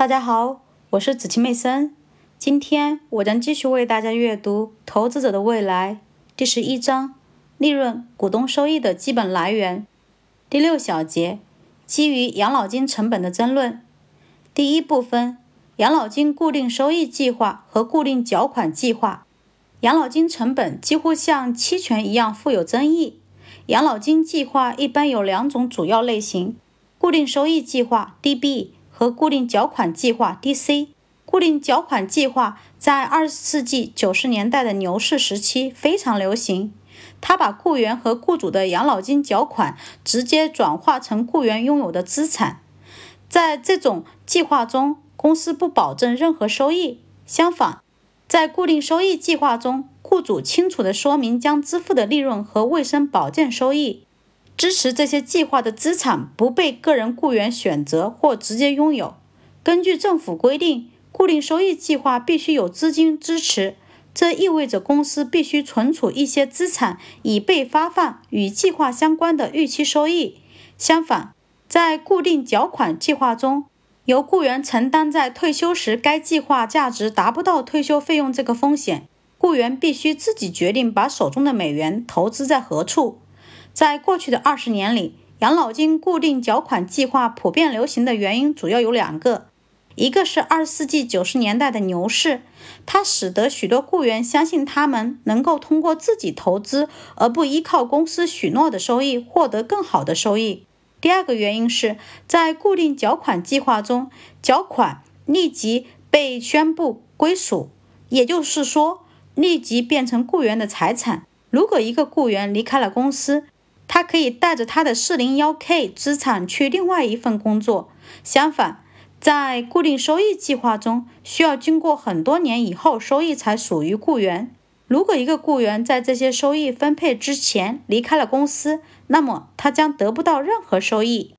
大家好，我是子晴妹森。今天我将继续为大家阅读《投资者的未来》第十一章：利润、股东收益的基本来源。第六小节：基于养老金成本的争论。第一部分：养老金固定收益计划和固定缴款计划。养老金成本几乎像期权一样富有争议。养老金计划一般有两种主要类型：固定收益计划 （DB）。和固定缴款计划 （DC），固定缴款计划在二十世纪九十年代的牛市时期非常流行。它把雇员和雇主的养老金缴款直接转化成雇员拥有的资产。在这种计划中，公司不保证任何收益。相反，在固定收益计划中，雇主清楚地说明将支付的利润和卫生保健收益。支持这些计划的资产不被个人雇员选择或直接拥有。根据政府规定，固定收益计划必须有资金支持，这意味着公司必须存储一些资产以备发放与计划相关的预期收益。相反，在固定缴款计划中，由雇员承担在退休时该计划价值达不到退休费用这个风险。雇员必须自己决定把手中的美元投资在何处。在过去的二十年里，养老金固定缴款计划普遍流行的原因主要有两个：一个是二十世纪九十年代的牛市，它使得许多雇员相信他们能够通过自己投资而不依靠公司许诺的收益获得更好的收益；第二个原因是在固定缴款计划中，缴款立即被宣布归属，也就是说，立即变成雇员的财产。如果一个雇员离开了公司，他可以带着他的 401k 资产去另外一份工作。相反，在固定收益计划中，需要经过很多年以后，收益才属于雇员。如果一个雇员在这些收益分配之前离开了公司，那么他将得不到任何收益。